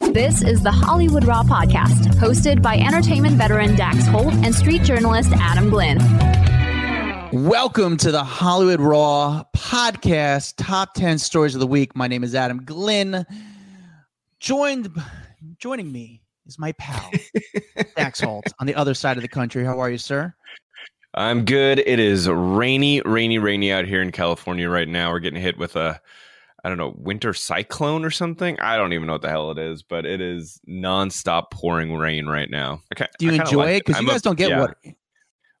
This is the Hollywood Raw podcast, hosted by entertainment veteran Dax Holt and street journalist Adam Glyn. Welcome to the Hollywood Raw podcast, top 10 stories of the week. My name is Adam Glyn. Joined joining me is my pal, Dax Holt, on the other side of the country. How are you, sir? I'm good. It is rainy, rainy, rainy out here in California right now. We're getting hit with a I don't know, winter cyclone or something. I don't even know what the hell it is, but it is nonstop pouring rain right now. Okay, do you enjoy like it? Because you guys a, don't get yeah, what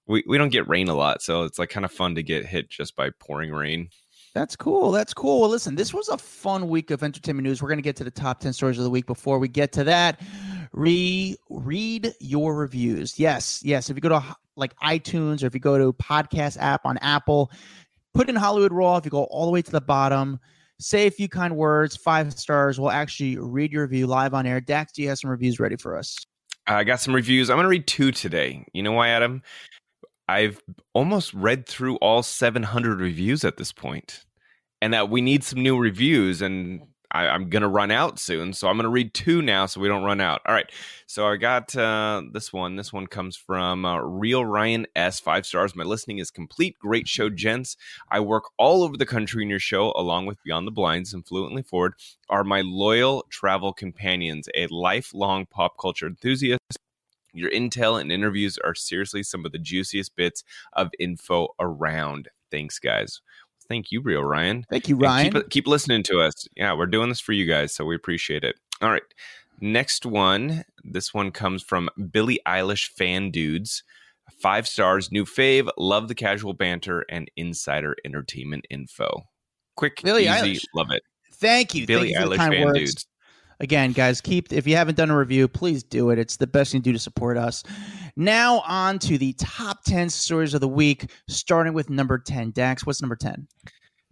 we we don't get rain a lot, so it's like kind of fun to get hit just by pouring rain. That's cool. That's cool. Well, listen, this was a fun week of entertainment news. We're going to get to the top 10 stories of the week. Before we get to that, re read your reviews. Yes, yes. If you go to like iTunes or if you go to podcast app on Apple, put in Hollywood Raw. If you go all the way to the bottom, say a few kind words, five stars. We'll actually read your review live on air. Dax, do you have some reviews ready for us? I got some reviews. I'm going to read two today. You know why, Adam? I've almost read through all 700 reviews at this point, and that we need some new reviews. And I, am going to run out soon. So I'm going to read two now so we don't run out. All right. So I got uh, this one. This one comes from uh, Real Ryan S. Five stars. My listening is complete. Great show, gents. I work all over the country in your show, along with Beyond the Blinds and Fluently Forward, are my loyal travel companions, a lifelong pop culture enthusiast. Your intel and interviews are seriously some of the juiciest bits of info around. Thanks, guys. Thank you, Real Ryan. Thank you, Ryan. Keep, keep listening to us. Yeah, we're doing this for you guys, so we appreciate it. All right. Next one. This one comes from Billie Eilish fan dudes. Five stars, new fave, love the casual banter and insider entertainment info. Quick, Billie easy, Eilish. love it. Thank you. Billie Thank you Eilish fan words. dudes. Again, guys, keep if you haven't done a review, please do it. It's the best thing to do to support us. Now on to the top 10 stories of the week, starting with number 10. Dax, what's number 10?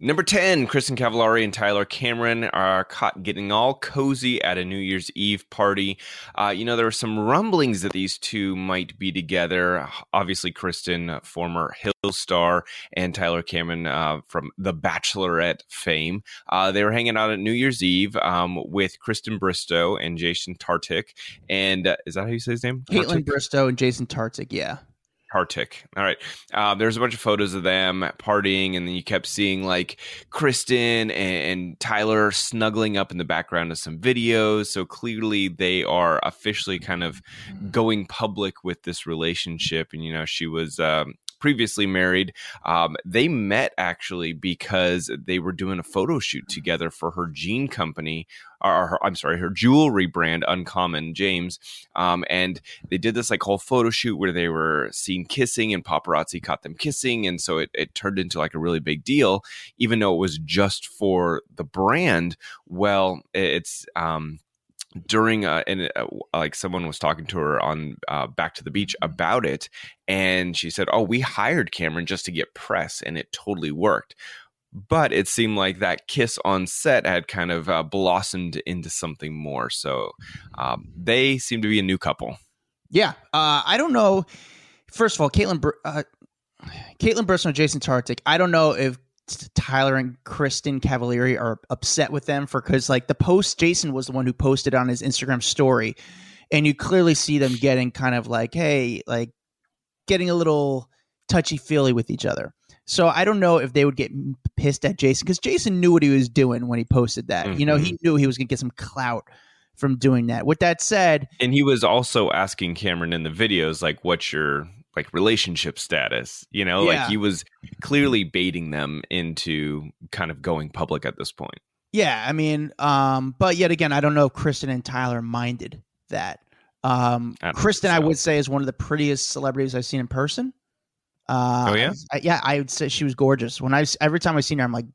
Number 10, Kristin Cavallari and Tyler Cameron are caught getting all cozy at a New Year's Eve party. Uh, you know, there were some rumblings that these two might be together. Obviously, Kristin, former Hill star, and Tyler Cameron uh, from The Bachelorette fame. Uh, they were hanging out at New Year's Eve um, with Kristen Bristowe and Jason Tartick. And uh, is that how you say his name? Kaitlyn Bristowe and Jason Tartick, yeah. Hartick. All right. Uh, there's a bunch of photos of them partying, and then you kept seeing like Kristin and, and, Tyler snuggling up in the background of some videos. So clearly, they are officially kind of going public with this relationship. And you know, she was um, previously married. Um, they met actually because they were doing a photo shoot together for her jean company, or her, I'm sorry, her jewelry brand, Uncommon James. Um, and they did this like whole photo shoot where they were seen kissing, and paparazzi caught them kissing, and so it, it turned into like a really big deal, even though it was just for the brand. Well, it's um, during uh, and uh, like someone was talking to her on uh, back to the beach about it and she said oh we hired cameron just to get press and it totally worked. But it seemed like that kiss on set had kind of uh, blossomed into something more so um, they seem to be a new couple. Yeah uh, i don't know first of all kaitlyn Br- uh, kaitlyn Bristowe and jason tartick i don't know if Tyler and Kristin Cavallari are upset with them for because like the post Jason was the one who posted on his Instagram story, and you clearly see them getting kind of like hey like getting a little touchy feely with each other. So I don't know if they would get pissed at Jason because Jason knew what he was doing when he posted that. Mm-hmm. You know, he mm-hmm. knew he was gonna get some clout from doing that. With that said, and he was also asking Cameron in the videos like, "What's your like relationship status you know yeah. like he was clearly baiting them into kind of going public at this point yeah i mean um but yet again i don't know if kristen and tyler minded that um kristen so. i would say is one of the prettiest celebrities i've seen in person uh, oh yeah, I, yeah. I would say she was gorgeous. When I every time I seen her, I'm like,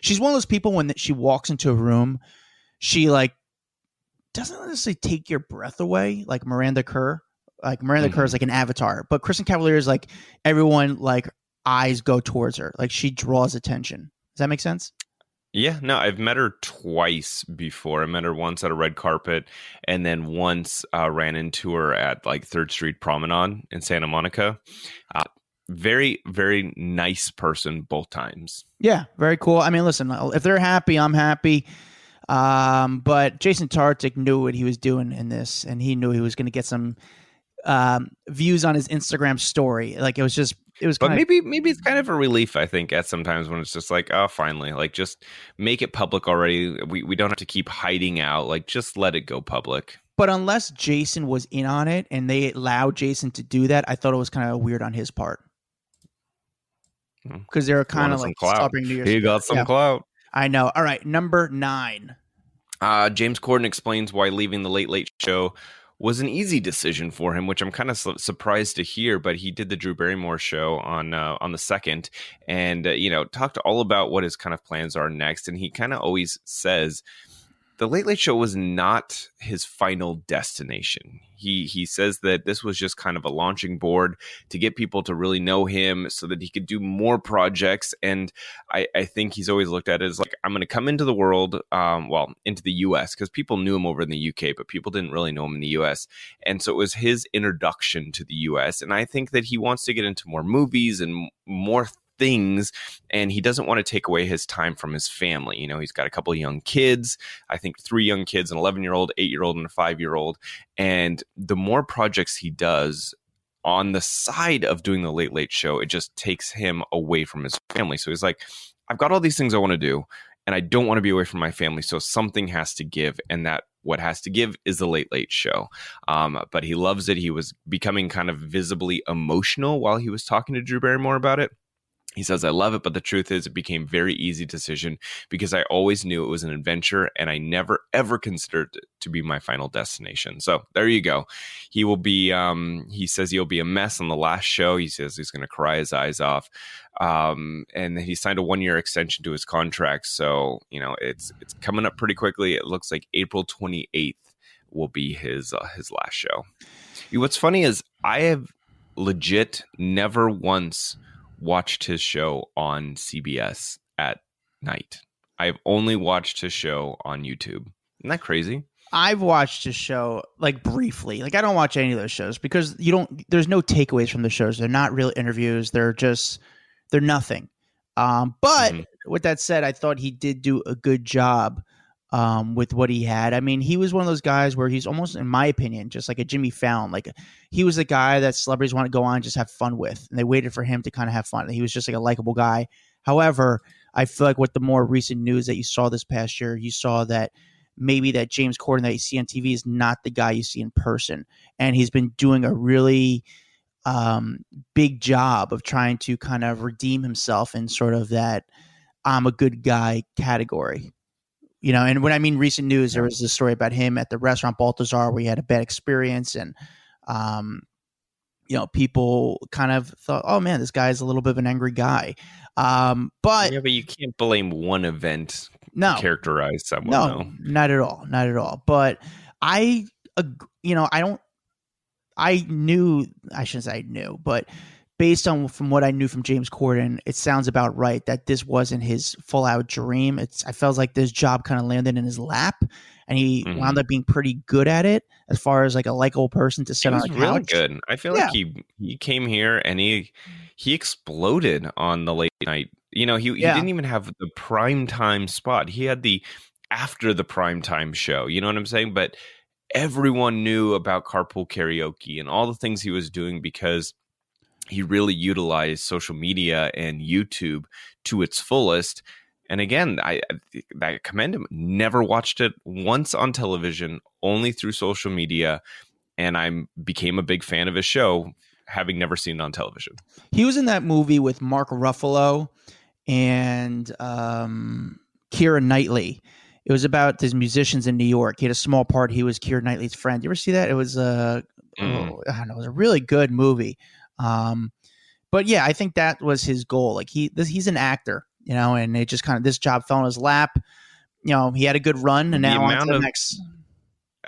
she's one of those people when she walks into a room, she like doesn't necessarily take your breath away like Miranda Kerr. Like Miranda mm-hmm. Kerr is like an avatar, but Kristin Cavallari is like everyone like eyes go towards her. Like she draws attention. Does that make sense? Yeah, no, I've met her twice before. I met her once at a red carpet, and then once uh, ran into her at like Third Street Promenade in Santa Monica. Uh, very, very nice person both times. Yeah, very cool. I mean, listen, if they're happy, I'm happy. Um, but Jason Tartick knew what he was doing in this, and he knew he was going to get some um, views on his Instagram story. Like it was just it was. But maybe maybe it's kind of a relief. I think at sometimes when it's just like, oh, finally, like just make it public already. We we don't have to keep hiding out. Like just let it go public. But unless Jason was in on it and they allowed Jason to do that, I thought it was kind of weird on his part because hmm. they were kind of like stopping New Year's. He got some yeah. clout. I know. All right, number nine. Uh, James Corden explains why leaving the Late Late Show was an easy decision for him, which I'm kind of su- surprised to hear. But he did the Drew Barrymore show on uh, on the second, and uh, you know talked all about what his kind of plans are next. And he kind of always says the Late Late Show was not his final destination. He he says that this was just kind of a launching board to get people to really know him, so that he could do more projects. And I, I think he's always looked at it as like I'm going to come into the world, um, well, into the U.S. because people knew him over in the U.K., but people didn't really know him in the U.S. And so it was his introduction to the U.S. And I think that he wants to get into more movies and more things and he doesn't want to take away his time from his family you know he's got a couple young kids i think three young kids an 11 year old 8 year old and a 5 year old and the more projects he does on the side of doing the late late show it just takes him away from his family. So he's like i've got all these things i want to do and i don't want to be away from my family so something has to give and that what has to give is the late late show. Um, but he loves it. He was becoming kind of visibly emotional while he was talking to drew barrymore about it he says, I love it, but the truth is, it became very easy decision because I always knew it was an adventure and I never ever considered it to be my final destination. So there you go. He will be, um, he says he'll be a mess on the last show. He says he's to cry his eyes off. Um, and he signed a one year extension to his contract. So, you know, it's, it's coming up pretty quickly. It looks like April 28th will be his, uh, his last show. What's funny is I have legit never once watched his show on CBS at night. I've only watched his show on YouTube. Isn't that crazy? I've watched his show like briefly. Like I don't watch any of those shows because you don't. There's no takeaways from the shows. They're not real interviews. They're just they're nothing. Um, but mm-hmm. with that said, I thought he did do a good job um, with what he had. I mean, he was one of those guys where he's almost, in my opinion, just like a Jimmy Fallon. Like he was the guy that celebrities want to go on and just have fun with, and they waited for him to kind of have fun. He was just like a likable guy. However, I feel like with the more recent news that you saw this past year, you saw that maybe that James Corden that you see on TV is not the guy you see in person, and he's been doing a really um, big job of trying to kind of redeem himself in sort of that I'm a good guy category you know, and when I mean recent news, there was this story about him at the restaurant Balthazar where he had a bad experience and, um, you know, people kind of thought, oh man, this guy's a little bit of an angry guy. Um, but yeah, but you can't blame one event. No, characterize someone. No, though. not at all, not at all. But I, uh, you know, I don't. I knew I shouldn't say I knew, but based on from what I knew from James Corden, it sounds about right that this wasn't his full out dream. It's I felt like this job kind of landed in his lap, and he mm-hmm. wound up being pretty good at it as far as like a likable person to sit on a couch. Really good. I feel yeah. like he he came here and he he exploded on the late night. You know, he, he yeah. didn't even have the prime time spot. He had the after the prime time show. You know what I'm saying? But everyone knew about carpool karaoke and all the things he was doing because he really utilized social media and YouTube to its fullest. And again, I, I commend him. Never watched it once on television, only through social media, and I became a big fan of his show, having never seen it on television. He was in that movie with Mark Ruffalo and um, Keira Knightley. It was about these musicians in New York. He had a small part. He was Keira Knightley's friend. You ever see that? It was a, mm. oh, I don't know, it was a really good movie. Um, but yeah, I think that was his goal. Like he, this, he's an actor, you know, and it just kind of this job fell in his lap. You know, he had a good run, and the now on to the of, next.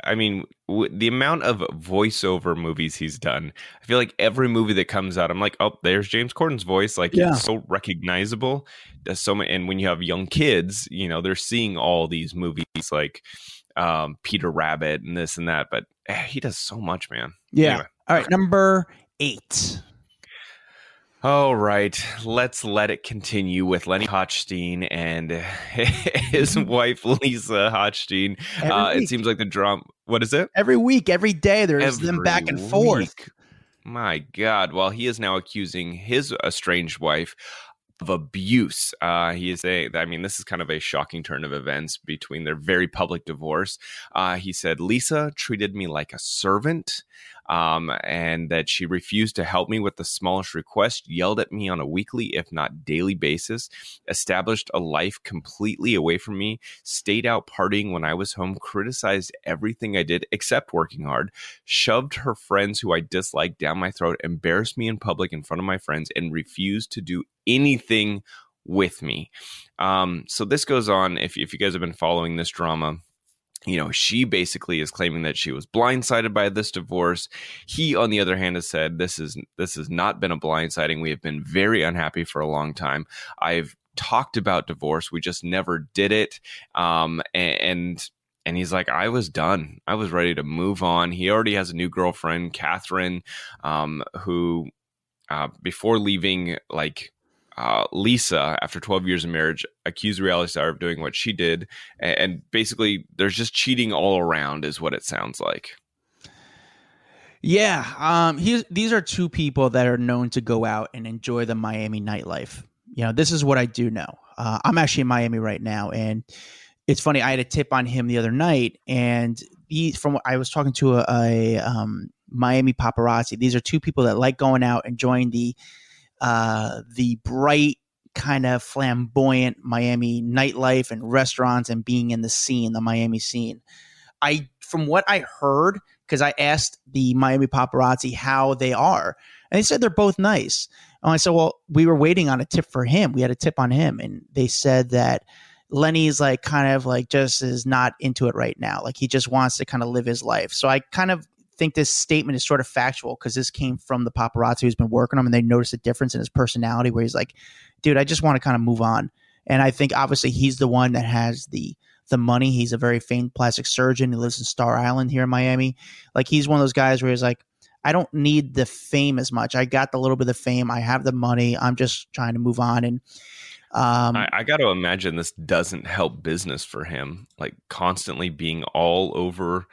I mean, w- the amount of voiceover movies he's done, I feel like every movie that comes out, I'm like, oh, there's James Corden's voice. Like, Yeah. it's so recognizable. Does so many, and when you have young kids, you know, they're seeing all these movies like um, Peter Rabbit and this and that. But eh, he does so much, man. Yeah. Anyway. All right, number eight. All right, let's let it continue with Lenny Hochstein and his wife Lisa Hochstein. Uh, it seems like the drama. What is it? Every week, every day, there's them back and forth. week. My God! Well, he is now accusing his estranged wife of abuse. Uh, he is a. I mean, this is kind of a shocking turn of events between their very public divorce. Uh, he said Lisa treated me like a servant. Um, and that she refused to help me with the smallest request, yelled at me on a weekly, if not daily basis, established a life completely away from me, stayed out partying when I was home, criticized everything I did except working hard, shoved her friends who I disliked down my throat, embarrassed me in public in front of my friends, and refused to do anything with me. Um, so this goes on. If, if you guys have been following this drama, you know, she basically is claiming that she was blindsided by this divorce. He, on the other hand, has said this is this has not been a blindsiding. We have been very unhappy for a long time. I've talked about divorce. We just never did it. Um, and and he's like, I was done. I was ready to move on. He already has a new girlfriend, Catherine, um, who uh, before leaving, like uh, Lisa, after 12 years of marriage, accused reality star of doing what she did. And, and basically, there's just cheating all around, is what it sounds like. Yeah, um, he's, these are two people that are known to go out and enjoy the Miami nightlife. You know, this is what I do know. Uh, I'm actually in Miami right now, and it's funny. I had a tip on him the other night, and he from I was talking to a, a um, Miami paparazzi. These are two people that like going out, and enjoying the uh, the bright kind of flamboyant Miami nightlife and restaurants and being in the scene, the Miami scene. I, from what I heard, because I asked the Miami paparazzi how they are, and they said they're both nice. And I said, well, we were waiting on a tip for him. We had a tip on him, and they said that Lenny's like kind of like just is not into it right now. Like he just wants to kind of live his life. So I kind of think this statement is sort of factual because this came from the paparazzi who's been working on him, and they noticed a difference in his personality where he's like, dude, I just want to kind of move on. And I think obviously he's the one that has the the money. He's a very famed plastic surgeon. He lives in Star Island here in Miami. Like he's one of those guys where he's like, I don't need the fame as much. I got the little bit of fame. I have the money. I'm just trying to move on. And um, I, I got to imagine this doesn't help business for him, like constantly being all over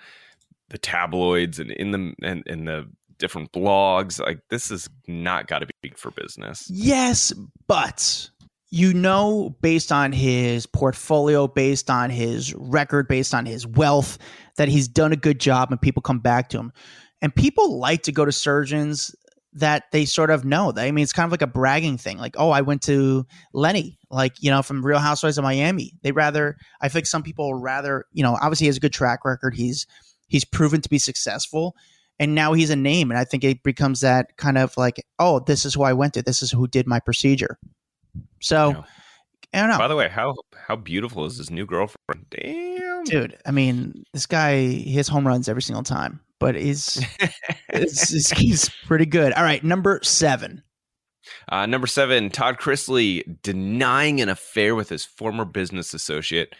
the tabloids and in the and in the different blogs. Like this has not got to be good for business. Yes, but you know, based on his portfolio, based on his record, based on his wealth, that he's done a good job and people come back to him. And people like to go to surgeons that they sort of know. I mean, it's kind of like a bragging thing. Like, oh, I went to Lenny, like, you know, from Real Housewives of Miami. They rather, I think some people rather, you know, obviously he has a good track record. He's, he's proven to be successful and now he's a name and i think it becomes that kind of like oh this is who i went to this is who did my procedure. So i don't know. By the way, how how beautiful is his new girlfriend? Damn, dude i mean this guy he hits home runs every single time but he's, it's, it's, he's pretty good. All right number seven. Uh, number seven, Todd Chrisley denying an affair with his former business associate,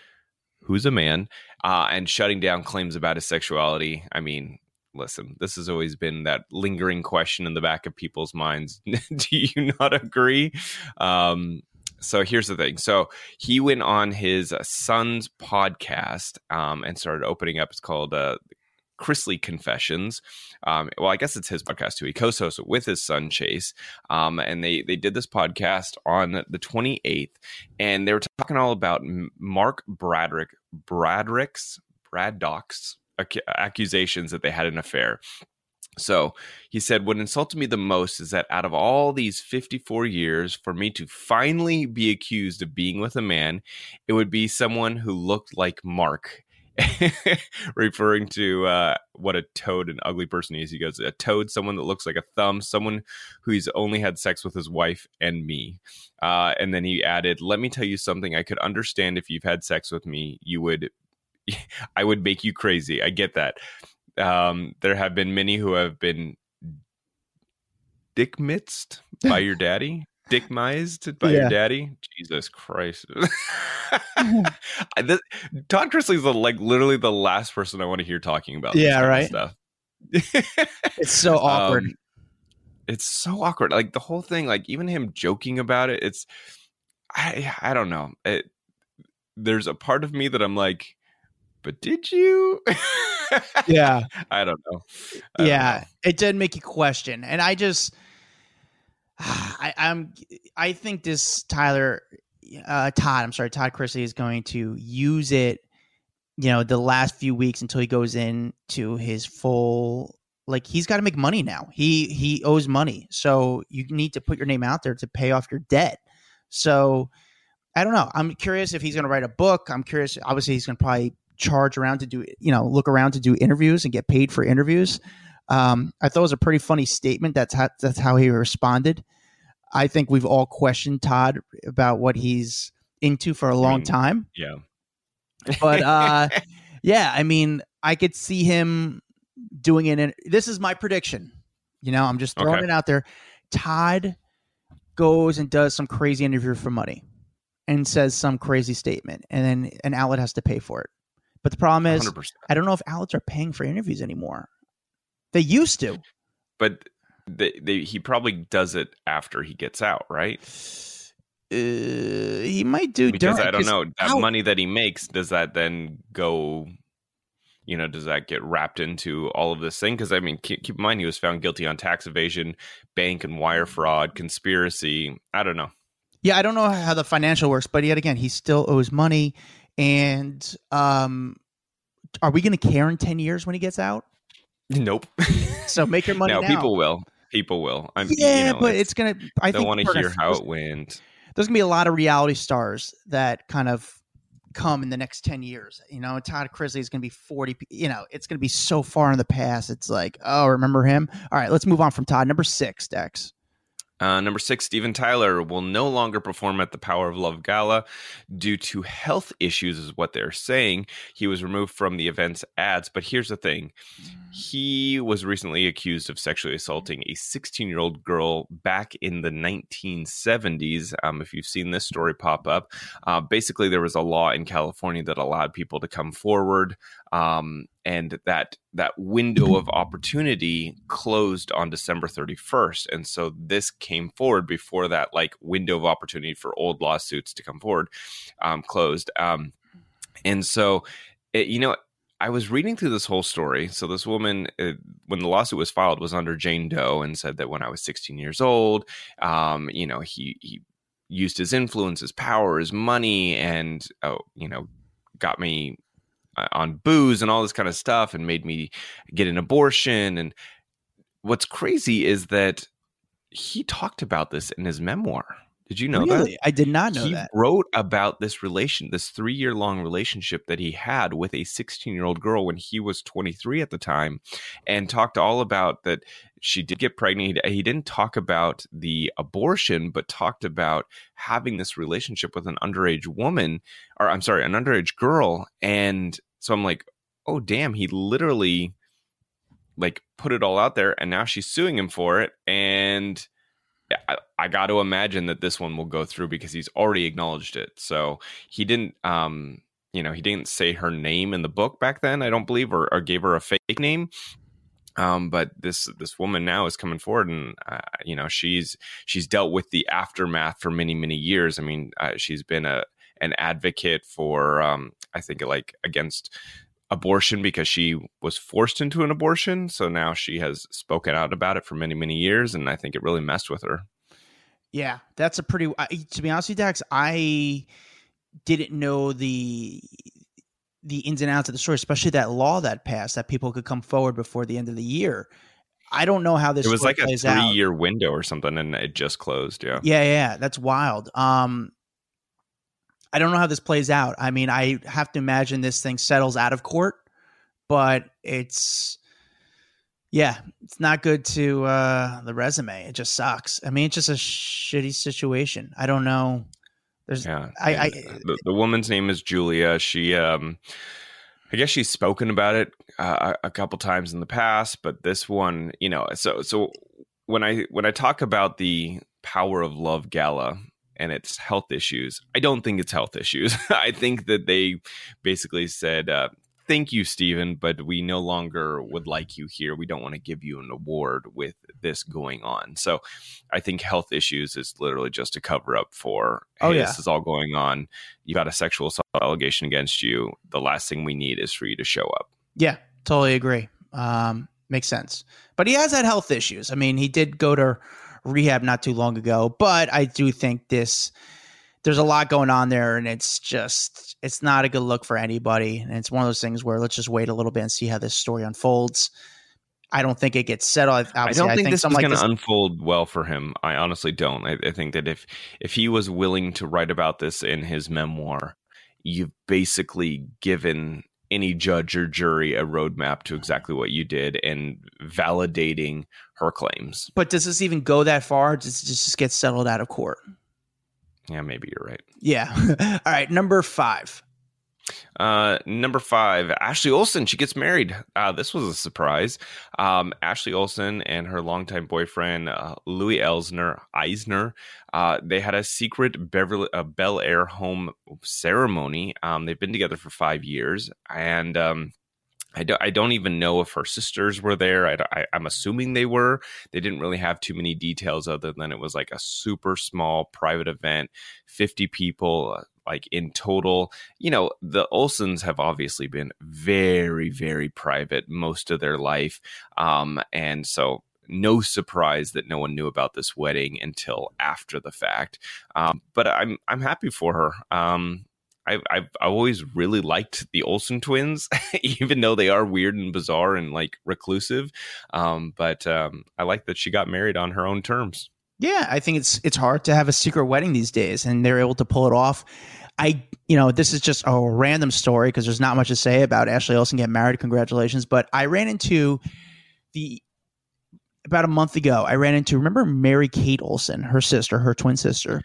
who's a man, uh, and shutting down claims about his sexuality. I mean, listen, this has always been that lingering question in the back of people's minds. Do you not agree? Um, so here's the thing. So he went on his son's podcast um, and started opening up. It's called uh, Chrisley Confessions. Um, well, I guess it's his podcast too. He co-hosts it with his son Chase, um, and they they did this podcast on the 28th, and they were talking all about Mark Bradrick Bradrick's Braddock's ac- accusations that they had an affair. So he said, What insulted me the most is that out of all these 54 years, for me to finally be accused of being with a man, it would be someone who looked like Mark. referring to uh, what a toad, an ugly person is. He goes, a toad, someone that looks like a thumb, someone who's only had sex with his wife and me. Uh, and then he added, "Let me tell you something. I could understand if you've had sex with me, you would." I would make you crazy. I get that. Um, there have been many who have been dick mitzed by your daddy, dick mized by Yeah. your daddy. Jesus Christ. This- Todd Chrisley's the, like literally the last person I want to hear talking about Yeah, right. stuff. It's so awkward. Um, it's so awkward. Like the whole thing, like even him joking about it, it's I I don't know. It, there's a part of me that I'm like, but did you? yeah. I don't know. I don't yeah, know. it did make you question, and I just, I, I'm, I think this Tyler, uh, Todd, I'm sorry, Todd Chrisley is going to use it, you know, the last few weeks until he goes in to his full. Like he's got to make money now. He he owes money, so you need to put your name out there to pay off your debt. So I don't know. I'm curious if he's going to write a book. I'm curious. Obviously, he's going to probably charge around to do, you know, look around to do interviews and get paid for interviews. Um, I thought it was a pretty funny statement. That's how that's how he responded. I think we've all questioned Todd about what he's into for a long mean, time, Yeah. but uh, yeah, I mean, I could see him doing it. In, this is my prediction. You know, I'm just throwing Okay. it out there. Todd goes and does some crazy interview for money and says some crazy statement, and then an outlet has to pay for it. But the problem is, 100%. I don't know if outlets are paying for interviews anymore. They used to. But they, they, he probably does it after he gets out, right? Uh, he might do Because during- I don't know that money that he makes. Does that then go? You know, does that get wrapped into all of this thing? Because I mean, keep, keep in mind he was found guilty on tax evasion, bank and wire fraud, conspiracy. I don't know. Yeah, I don't know how the financial works, but yet again, he still owes money. And um, are we going to care in ten years when he gets out? Nope. So make your money no, now. people will. People will. I'm, yeah, you know, but it's gonna. I think want to hear how it went. there's gonna be a lot of reality stars that kind of come in the next ten years. You know, Todd Chrisley is gonna be forty. You know, it's gonna be so far in the past. It's like, oh, remember him? All right, let's move on from Todd. Number six, Dex. Uh, number six, Steven Tyler will no longer perform at the Power of Love Gala due to health issues, is what they're saying. He was removed from the event's ads. But here's the thing he was recently accused of sexually assaulting a 16 year old girl back in the 1970s. Um, if you've seen this story pop up, uh, basically, there was a law in California that allowed people to come forward. Um, and that that window of opportunity closed on December 31st, and so this came forward before that like window of opportunity for old lawsuits to come forward um, closed. Um, and so, it, you know, I was reading through this whole story. So this woman, uh, when the lawsuit was filed, was under Jane Doe and said that when I was 16 years old, um, you know, he he used his influence, his power, his money, and oh, you know, got me Uh, on booze and all this kind of stuff, and made me get an abortion. And what's crazy is that he talked about this in his memoir. Did you know that? I did not know that. he that. wrote about this relation, this three year long relationship that he had with a 16 year old girl when he was 23 at the time, and talked all about that she did get pregnant. He didn't talk about the abortion, but talked about having this relationship with an underage woman, or I'm sorry, an underage girl. And so I'm like, oh, damn, he literally like put it all out there, and now she's suing him for it. And I, I got to imagine that this one will go through because he's already acknowledged it. So he didn't, um, you know, he didn't say her name in the book back then. I don't believe, or, or gave her a fake name. Um, but this this woman now is coming forward, and uh, you know she's she's dealt with the aftermath for many many years. I mean, uh, she's been a an advocate for um, I think like against abortion because she was forced into an abortion. So now she has spoken out about it for many, many years. And I think it really messed with her. Yeah, that's a pretty. I to be honest with you, Dax, I didn't know the the ins and outs of the story, especially that law that passed that people could come forward before the end of the year. I don't know how this it was like a three out. year window or something and it just closed. Yeah. Yeah, yeah, that's wild. Um, I don't know how this plays out. I mean, I have to imagine this thing settles out of court, but it's yeah, it's not good to uh the resume. It just sucks. I mean, it's just a shitty situation. I don't know. There's Yeah. I- I- the, the woman's name is Julia. She, um, I guess she's spoken about it uh, a couple times in the past, but this one, you know, so so when I when I talk about the Power of Love gala and its health issues, I don't think it's health issues. I think that they basically said, uh, thank you, Steven, but we no longer would like you here. We don't want to give you an award with this going on. So I think health issues is literally just a cover up for, oh, hey, oh, yeah. this is all going on. You've got a sexual assault allegation against you. The last thing we need is for you to show up. Yeah, totally agree. Um, makes sense. But he has had health issues. I mean, he did go to rehab not too long ago, but I do think this there's a lot going on there and it's just it's not a good look for anybody. And it's one of those things where let's just wait a little bit and see how this story unfolds. I don't think it gets settled. Obviously, I don't think, I think this is like going to unfold well for him. I honestly don't. I, I think that if if he was willing to write about this in his memoir you've basically given any judge or jury a roadmap to exactly what you did and validating her claims. But does this even go that far? Does it just get settled out of court? Yeah, maybe you're right. Yeah. All right. Number five. Uh, number five, Ashley Olsen. She gets married. Uh, this was a surprise. Um, Ashley Olsen and her longtime boyfriend uh, Louis Elsner Eisner. Uh, they had a secret Beverly uh, Bel Air home ceremony. Um, they've been together for five years, and um, I don't, I don't even know if her sisters were there. I, am assuming they were. They didn't really have too many details other than it was like a super small private event, 50 people, uh, like in total. You know, the Olsens have obviously been very, very private most of their life. Um, and so no surprise that no one knew about this wedding until after the fact. Um, but I'm I'm happy for her. Um, I've, I've, I've always really liked the Olsen twins, even though they are weird and bizarre and like reclusive. Um, but um, I like that she got married on her own terms. Yeah, I think it's it's hard to have a secret wedding these days, and they're able to pull it off. I, you know, this is just a random story because there's not much to say about Ashley Olsen getting married. Congratulations! But I ran into the about a month ago. I ran into remember Mary Kate Olsen, her sister, her twin sister.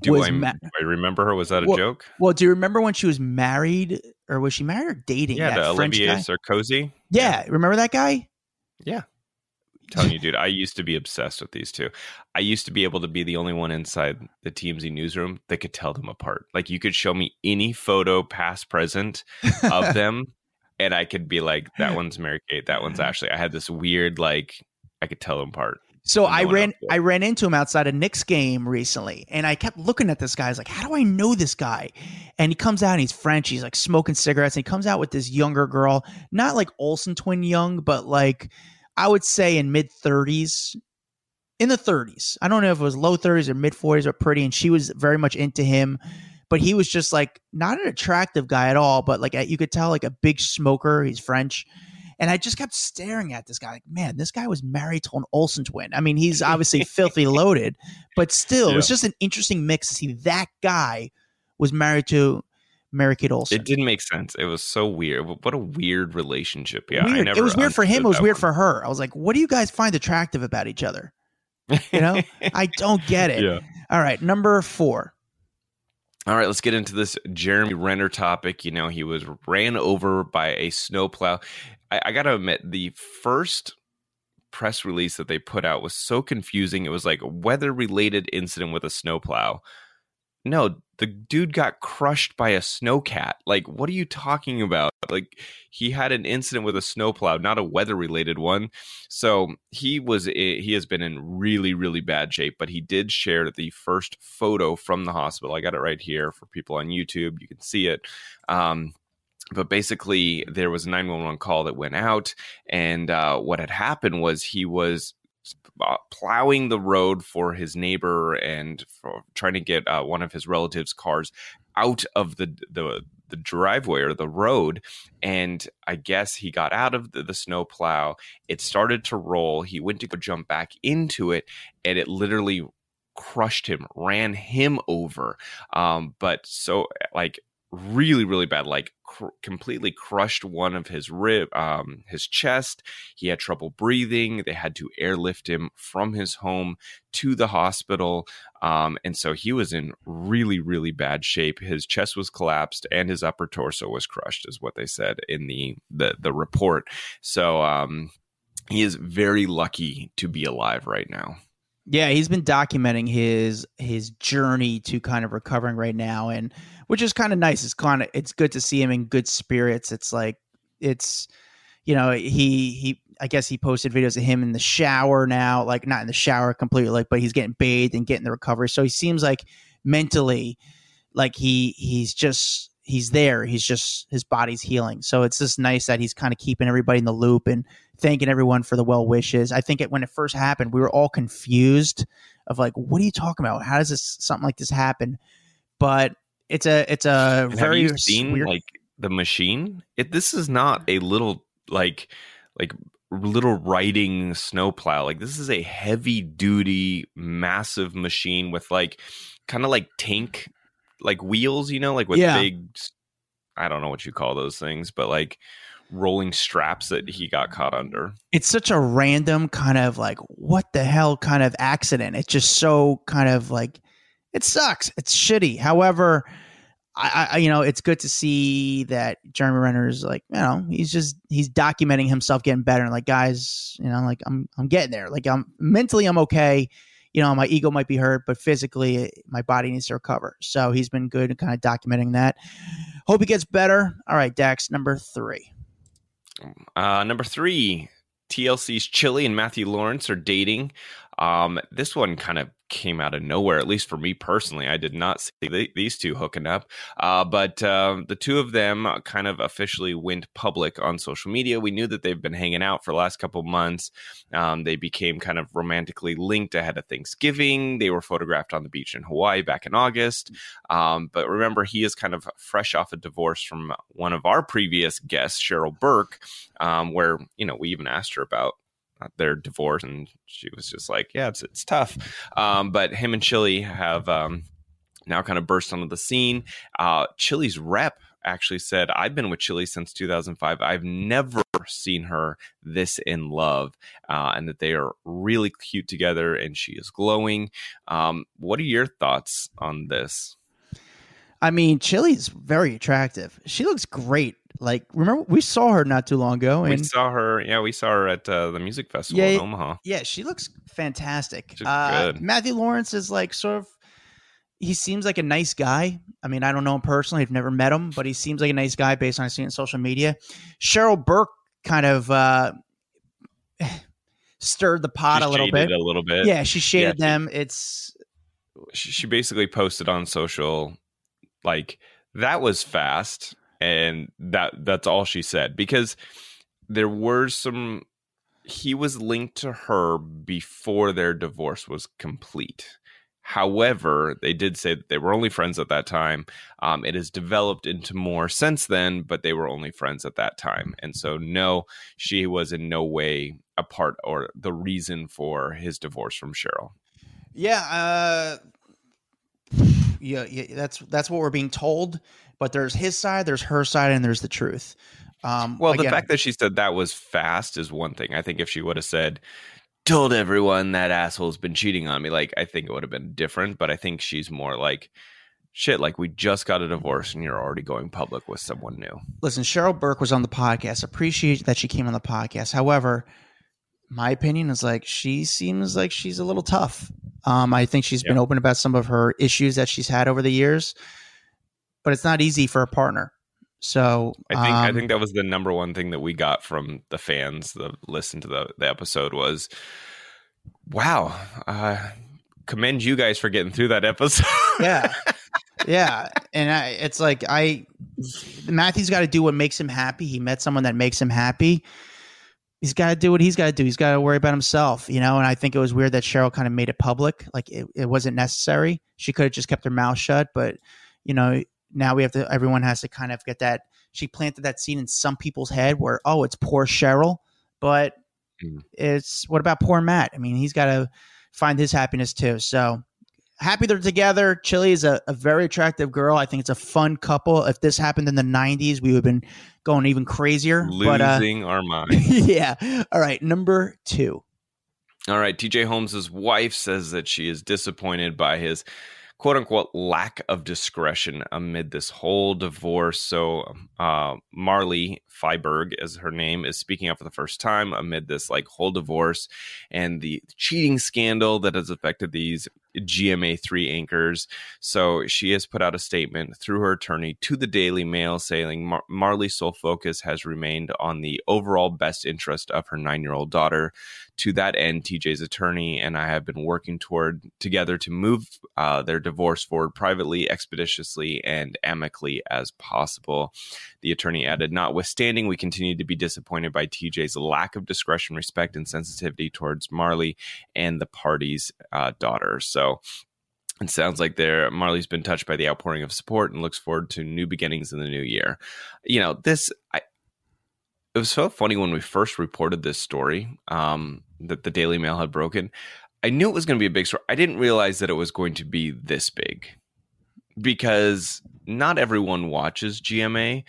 Do I, ma- I remember her? Was that a well, joke? Well, do you remember when she was married, or was she married or dating? Yeah, that Olivier guy? Sarkozy. Yeah, remember that guy? Yeah, telling you, dude. I used to be obsessed with these two. I used to be able to be the only one inside the TMZ newsroom that could tell them apart. Like you could show me any photo, past, present, of them, and I could be like, "That one's Mary Kate. That one's Ashley." I had this weird, like, I could tell them apart. So I ran I ran into him outside a Knicks game recently, and I kept looking at this guy. I was like, "How do I know this guy?" And he comes out, and he's French. He's like smoking cigarettes, and he comes out with this younger girl, not like Olsen twin young, but like I would say in mid thirties, in the thirties. I don't know if it was low thirties or mid forties, but pretty. And she was very much into him, but he was just like not an attractive guy at all, but like you could tell like a big smoker. He's French and I just kept staring at this guy, like, man, this guy was married to an Olsen twin. I mean, he's obviously filthy loaded, but still, yeah. it was just an interesting mix to see that guy was married to Mary Kate Olsen. It didn't make sense. It was so weird. What a weird relationship. Yeah, weird. it was weird for him. It was weird one. for her. I was like, what do you guys find attractive about each other? You know, I don't get it. Yeah. All right, number four. All right, let's get into this Jeremy Renner topic. You know, he was ran over by a snowplow. I, I got to admit, the first press release that they put out was so confusing. It was like weather related incident with a snowplow. No, the dude got crushed by a snowcat. Like, what are you talking about? Like, he had an incident with a snowplow, not a weather related one. So he was, he has been in really, really bad shape. But he did share the first photo from the hospital. I got it right here for people on YouTube. You can see it. Um, but basically there was a 911 call that went out and uh, what had happened was he was plowing the road for his neighbor and trying to get uh, one of his relatives cars out of the the the driveway or the road and i guess he got out of the, the snow plow it started to roll. He went to go jump back into it and it literally crushed him ran him over. Um, but so like really really bad like cr- completely crushed one of his rib um his chest. He had trouble breathing. They had to airlift him from his home to the hospital um and so he was in really really bad shape. His chest was collapsed and his upper torso was crushed is what they said in the the the report. So um he is very lucky to be alive right now Yeah, he's been documenting his his journey to kind of recovering right now, and which is kind of nice. It's kind of it's good to see him in good spirits. It's like it's you know he he I guess he posted videos of him in the shower now, like not in the shower completely, like but he's getting bathed and getting the recovery. So he seems like mentally like he he's just he's there. He's just his body's healing. So it's just nice that he's kind of keeping everybody in the loop and thanking everyone for the well wishes. I think it, when it first happened, we were all confused of like, what are you talking about? How does this something like this happen? But it's a it's a And very seen weird. like the machine? It this is not a little like like little riding snowplow. Like this is a heavy duty, massive machine with like kind of like tank like wheels, you know, like with Yeah. big I don't know what you call those things, but like rolling straps that he got caught under. it's such a random kind of like what the hell kind of accident. It's just so kind of like it sucks. It's shitty. However, I, I you know it's good to see that Jeremy Renner is like you know he's just he's documenting himself getting better like guys you know like I'm I'm getting there like I'm mentally I'm okay you know my ego might be hurt but physically my body needs to recover. So he's been good at kind of documenting that. Hope he gets better. All right Dax number three. Uh, number three, TLC's Chili and Matthew Lawrence are dating. Um, this one kind of came out of nowhere, at least for me personally. I did not see the, these two hooking up, uh, but uh, the two of them kind of officially went public on social media. We knew that they've been hanging out for the last couple months. Um, they became kind of romantically linked ahead of Thanksgiving. They were photographed on the beach in Hawaii back in August. Um, but remember, he is kind of fresh off a divorce from one of our previous guests, Cheryl Burke, um, where you know we even asked her about uh, their divorce, and she was just like, "Yeah, it's it's tough." Um, but him and Chili have um, now kind of burst onto the scene. Uh, Chili's rep actually said, "I've been with Chili since 2005. I've never seen her this in love, uh, and that they are really cute together, and she is glowing." Um, what are your thoughts on this? I mean, Chili's very attractive. She looks great. Like, remember we saw her not too long ago, we saw her, yeah, we saw her at uh, the music festival Yeah, in. Omaha. yeah, she looks fantastic. She's Uh. Matthew Lawrence is like sort of. He seems like a nice guy. I mean, I don't know him personally. I've never met him, but he seems like a nice guy based on seeing social media. Cheryl Burke kind of uh, stirred the pot She a little bit. a little bit. yeah, she shaded Yeah, she- them. It's she, she basically posted on social like that was fast and that that's all she said because there were some he was linked to her before their divorce was complete. However they did say that they were only friends at that time. Um, it has developed into more since then but they were only friends at that time. And so no she was in no way a part or the reason for his divorce from cheryl. Yeah, uh yeah, yeah, that's that's what we're being told. But there's his side, there's her side, and there's the truth. Um, Well, the fact that she said that was fast is one thing. I think if she would have said, told everyone that asshole's been cheating on me, like, I think it would have been different. But I think she's more like, shit, like, we just got a divorce and you're already going public with someone new. listen, Cheryl Burke was on the podcast. Appreciate that she came on the podcast. However, my opinion is like she seems like she's a little tough. Um, I think she's been open about some of her issues that she's had over the years, but it's not easy for a partner. So I think I um, think that was the number one thing that we got from the fans that listened to the, the episode was, wow, uh, commend you guys for getting through that episode. yeah yeah and I, it's like i matthew's got to do what makes him happy he met someone that makes him happy he's got to do what he's got to do. He's got to worry about himself you know? And i think it was weird that cheryl kind of made it public. Like it, it wasn't necessary. She could have just kept her mouth shut but you know now we have to everyone has to kind of get that she planted that scene in some people's head where oh it's poor cheryl but Mm. it's what about poor matt? I mean he's got to find his happiness too. So happy they're together. Chili is a, a very attractive girl. I think it's a fun couple. If this happened in the '90s, we would have been going even crazier. Losing but, uh, our mind. yeah. All right. Number two. All right. TJ Holmes's wife says that she is disappointed by his quote unquote lack of discretion amid this whole divorce. So, uh, Marilee Fiebig, as her name, is speaking up for the first time amid this like whole divorce and the cheating scandal that has affected these GMA3 anchors. So she has put out a statement through her attorney to the Daily Mail saying Mar- Marilee's sole focus has remained on the overall best interest of her nine year old daughter. To that end, TJ's attorney and I have been working toward together to move uh, their divorce forward privately, expeditiously, and amicably as possible. The attorney added, Notwithstanding, we continue to be disappointed by TJ's lack of discretion, respect, and sensitivity towards Marilee and the party's uh, daughter. So it sounds like there Marilee's been touched by the outpouring of support and looks forward to new beginnings in the new year. You know, this I it was so funny when we first reported this story um, that the Daily Mail had broken. I knew it was going to be a big story. I didn't realize that it was going to be this big because not everyone watches GMA,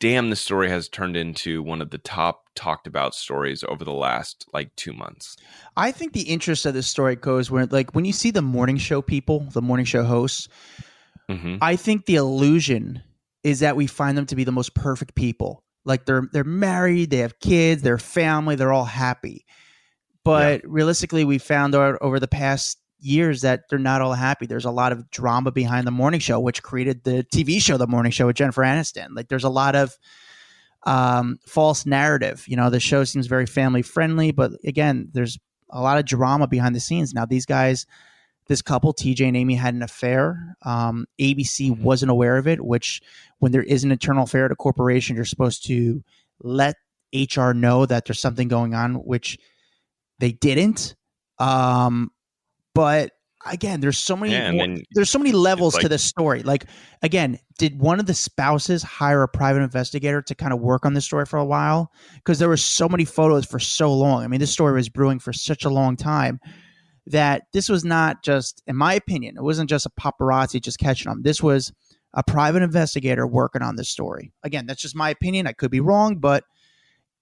damn, the story has turned into one of the top talked about stories over the last like two months. I think the interest of this story goes where, like, when you see the morning show people, the morning show hosts, mm-hmm. I think the illusion is that we find them to be the most perfect people. Like they're they're married, they have kids, they're family, they're all happy. But yeah. realistically, we found out over the past years that they're not all happy. There's a lot of drama behind the morning show, which created the TV show, The Morning Show with Jennifer Aniston. Like there's a lot of um, false narrative. You know, the show seems very family friendly, but again, there's a lot of drama behind the scenes. Now, these guys, this couple, TJ and Amy, had an affair. Um, ABC mm-hmm. wasn't aware of it, which when there is an internal affair at a corporation, you're supposed to let HR know that there's something going on, which they didn't. Um, but again, there's so many yeah, more, there's so many levels like, to this story. Like again, did one of the spouses hire a private investigator to kind of work on this story for a while? Because there were so many photos for so long. I mean, this story was brewing for such a long time that this was not just, in my opinion, it wasn't just a paparazzi just catching them. This was a private investigator working on this story. Again, that's just my opinion. I could be wrong, but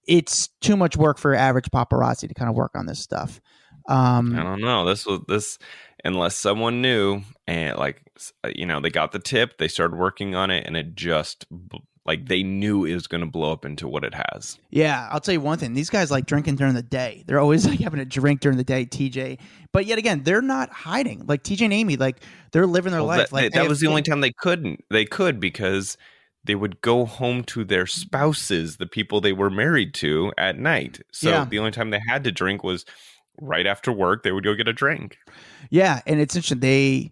it's too much work for your average paparazzi to kind of work on this stuff. Um, I don't know. This was this unless someone knew and like uh, you know they got the tip, they started working on it, and it just like they knew it was going to blow up into what it has. Yeah, I'll tell you one thing: these guys like drinking during the day. They're always like having a drink during the day. TJ, but yet again, they're not hiding. Like TJ and Amy, like they're living their well, life. That, like that was the only time they couldn't. They could because they would go home to their spouses, the people they were married to, at night. So yeah. the only time they had to drink was right after work they would go get a drink. Yeah and it's interesting they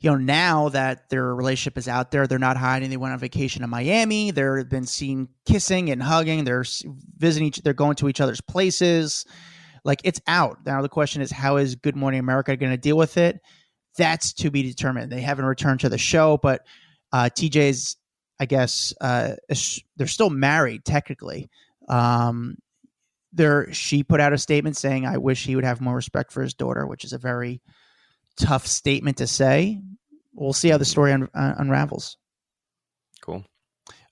you know now that their relationship is out there they're not hiding they went on vacation in miami they've been seen kissing and hugging they're visiting each they're going to each other's places. Like it's out. Now the question is how is good morning america going to deal with it? That's to be determined. They haven't returned to the show but uh tj's i guess uh they're still married technically. Um there she put out a statement saying i wish he would have more respect for his daughter which is a very tough statement to say. We'll see how the story un- uh, unravels. Cool.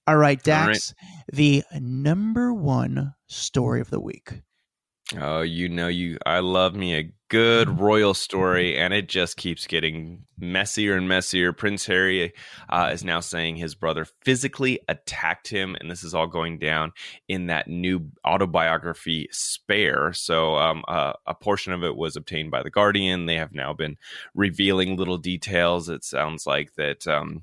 All right dax all right. the number one story of the week. Oh, you know you I love me a good royal story and it just keeps getting messier and messier. Prince Harry uh, is now saying his brother physically attacked him and this is all going down in that new autobiography Spare. So um, uh, a portion of it was obtained by the Guardian. They have now been revealing little details. It sounds like that um,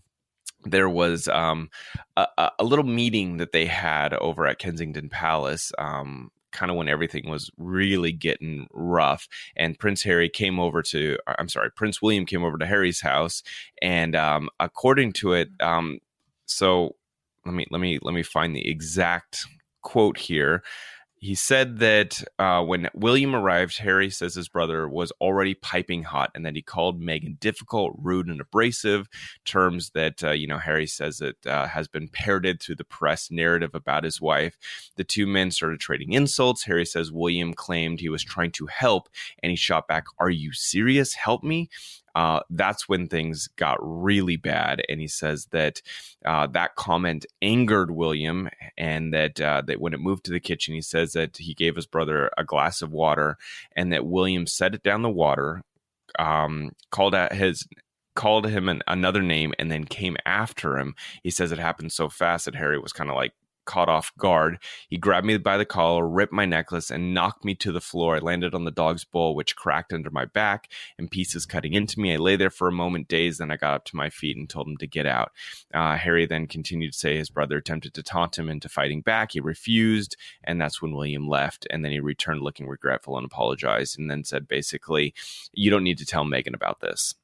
there was um, a, a, little meeting that they had over at Kensington Palace um, kind of when everything was really getting rough. And Prince Harry came over to, I'm sorry, Prince William came over to Harry's house, and um, according to it, um, so let me let me let me find the exact quote here he said that uh, when William arrived, Harry says his brother was already piping hot and that he called Meghan difficult, rude, and abrasive terms that, uh, you know, Harry says it uh, has been parroted through the press narrative about his wife. The two men started trading insults. Harry says William claimed he was trying to help and he shot back, Are you serious? Help me? Uh, that's when things got really bad. And he says that uh, that comment angered William, and that uh, that when it moved to the kitchen, he says that he gave his brother a glass of water, and that William set it down the water, um, called out his called him an, another name and then came after him. He says it happened so fast that Harry was kind of like caught off guard. He grabbed me by the collar, ripped my necklace, and knocked me to the floor. I landed on the dog's bowl, which cracked under my back and pieces cutting into me. I lay there for a moment, dazed. Then I got up to my feet and told him to get out. Uh, Harry then continued to say his brother attempted to taunt him into fighting back. He refused, and that's when William left. And then he returned looking regretful and apologized, and then said basically, "You don't need to tell Meghan about this."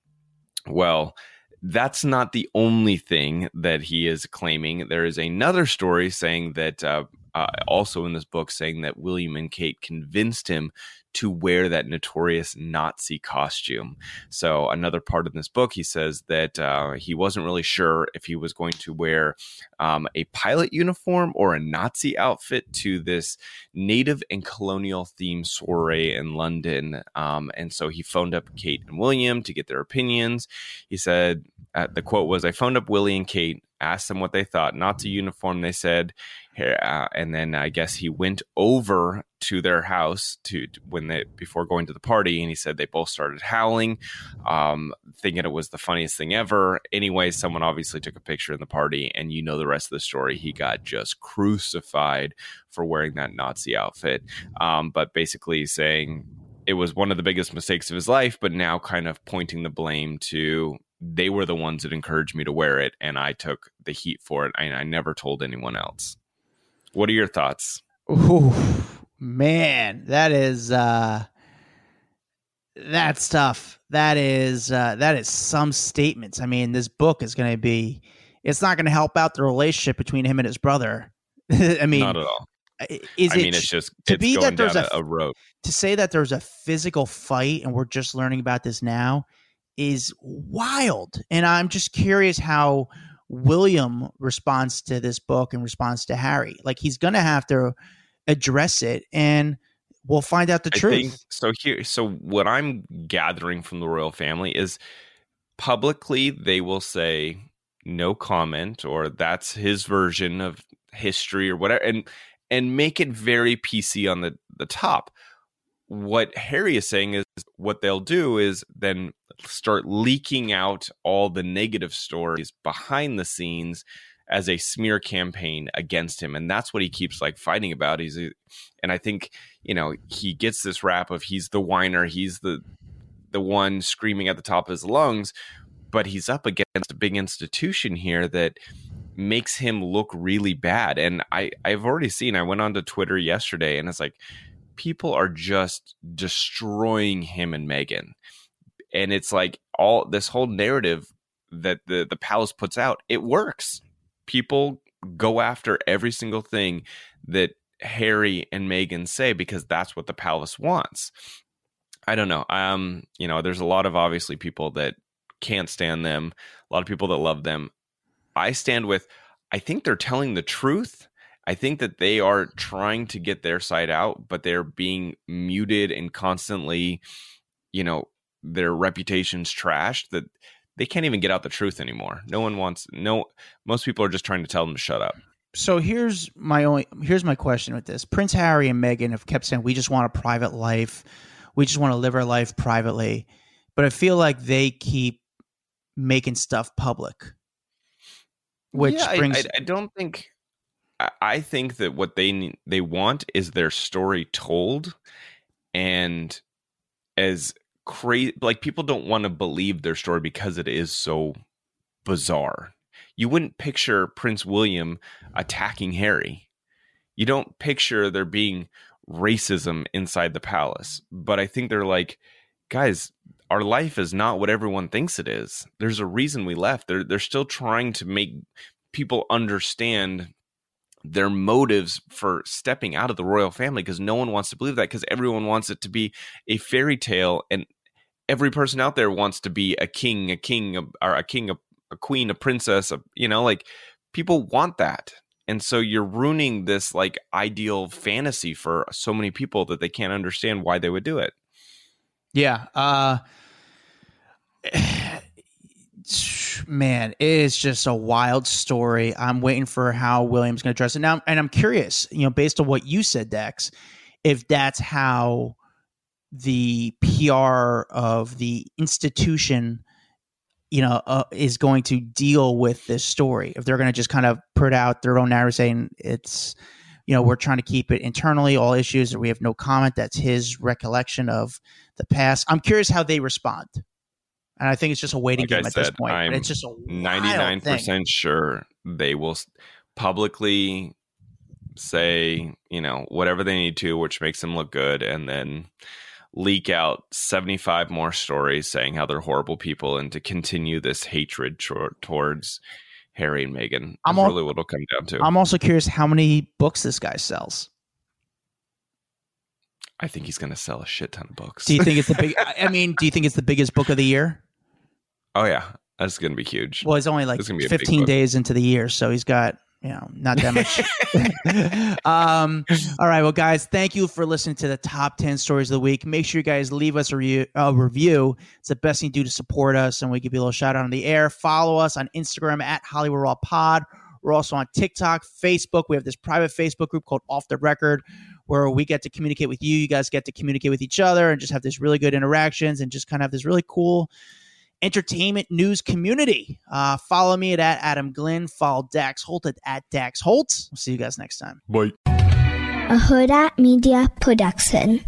Well, that's not the only thing that he is claiming. There is another story saying that, uh, uh, also in this book, saying that William and Kate convinced him to wear that notorious Nazi costume. So, another part of this book, he says that uh, he wasn't really sure if he was going to wear um, a pilot uniform or a Nazi outfit to this native and colonial theme soiree in London. Um, and so he phoned up Kate and William to get their opinions. He said, uh, the quote was, I phoned up Willie and Kate asked them what they thought. Nazi uniform, they said. Uh, and then I guess he went over to their house to when they before going to the party, and he said they both started howling, um, thinking it was the funniest thing ever. Anyway, someone obviously took a picture in the party, and you know the rest of the story. He got just crucified for wearing that Nazi outfit, um, but basically saying it was one of the biggest mistakes of his life, but now kind of pointing the blame to they were the ones that encouraged me to wear it, and I took the heat for it. And I never told anyone else. What are your thoughts? Ooh, man, that is uh that's tough. That is uh that is some statements. I mean, this book is going to be it's not going to help out the relationship between him and his brother. I mean, not at all. Is I it mean, it's just to it's be going that there's a, a, road. to say that there's a physical fight and we're just learning about this now is wild. And I'm just curious how William responds to this book and responds to Harry. Like he's going to have to address it and we'll find out the I truth. think, so here, so what I'm gathering from the royal family is publicly they will say no comment or that's his version of history or whatever, and and make it very PC on the the top. What Harry is saying is what they'll do is then start leaking out all the negative stories behind the scenes as a smear campaign against him. And that's what he keeps like fighting about. He's and i think you know he gets this rap of he's the whiner he's the the one screaming at the top of his lungs but he's up against a big institution here that makes him look really bad. And i i've already seen i went onto twitter yesterday and it's like people are just destroying him and Meghan. and it's like all this whole narrative that the the palace puts out it works. People go after every single thing that harry and Meghan say because that's what the palace wants. I don't know. Um you know there's a lot of obviously people that can't stand them a lot of people that love them. I stand with i think they're telling the truth I think that they are trying to get their side out, but they're being muted and constantly, you know, their reputations trashed that they can't even get out the truth anymore. No one wants no most people are just trying to tell them to shut up. So here's my only here's my question with this. Prince Harry and Meghan have kept saying we just want a private life. We just want to live our life privately. But I feel like they keep making stuff public. Which yeah, brings I, I, I don't think I, think that what they they want is their story told and as crazy like people don't want to believe their story because it is so bizarre. You wouldn't picture prince william attacking harry. You don't picture there being racism inside the palace but i think they're like guys our life is not what everyone thinks it is. There's a reason we left. They're they're still trying to make people understand their motives for stepping out of the royal family because no one wants to believe that because everyone wants it to be a fairy tale and every person out there wants to be a king a king a, or a king a, a queen a princess a, you know like people want that and so you're ruining this like ideal fantasy for so many people that they can't understand why they would do it Yeah. Uh man, it is just a wild story. I'm waiting for how Williams going to address it now, and I'm curious, you know, based on what you said, Dax, if that's how the PR of the institution, you know, uh, is going to deal with this story. If they're going to just kind of put out their own narrative saying it's, you know, we're trying to keep it internally, all issues, or we have no comment. That's his recollection of the past. I'm curious how they respond. And I think it's just a waiting like game I at said, this point. I'm it's just a 99% sure they will publicly say, you know, whatever they need to, which makes them look good, and then leak out 75 more stories saying how they're horrible people and to continue this hatred towards Harry and Meghan. I'm all, really what it'll come down to. I'm also curious how many books this guy sells. I think he's going to sell a shit ton of books. Do you think it's the big? I mean, do you think it's the biggest book of the year? Oh yeah, that's going to be huge. Well, he's only like 15 days into the year, so he's got you know not that much. um, all right, well, guys, thank you for listening to the top 10 stories of the week. Make sure you guys leave us a, re- a review. It's the best thing to do to support us, and we give you a little shout out on the air. Follow us on Instagram at Hollywood Raw Pod. We're also on TikTok, Facebook. We have this private Facebook group called Off the Record where we get to communicate with you. You guys get to communicate with each other and just have this really good interactions and just kind of have this really cool entertainment news community. Uh, follow me at, at Adam Glyn. Follow Dax Holt at, at Dax Holt. We'll see you guys next time. Bye. A Hurrdat Media Production.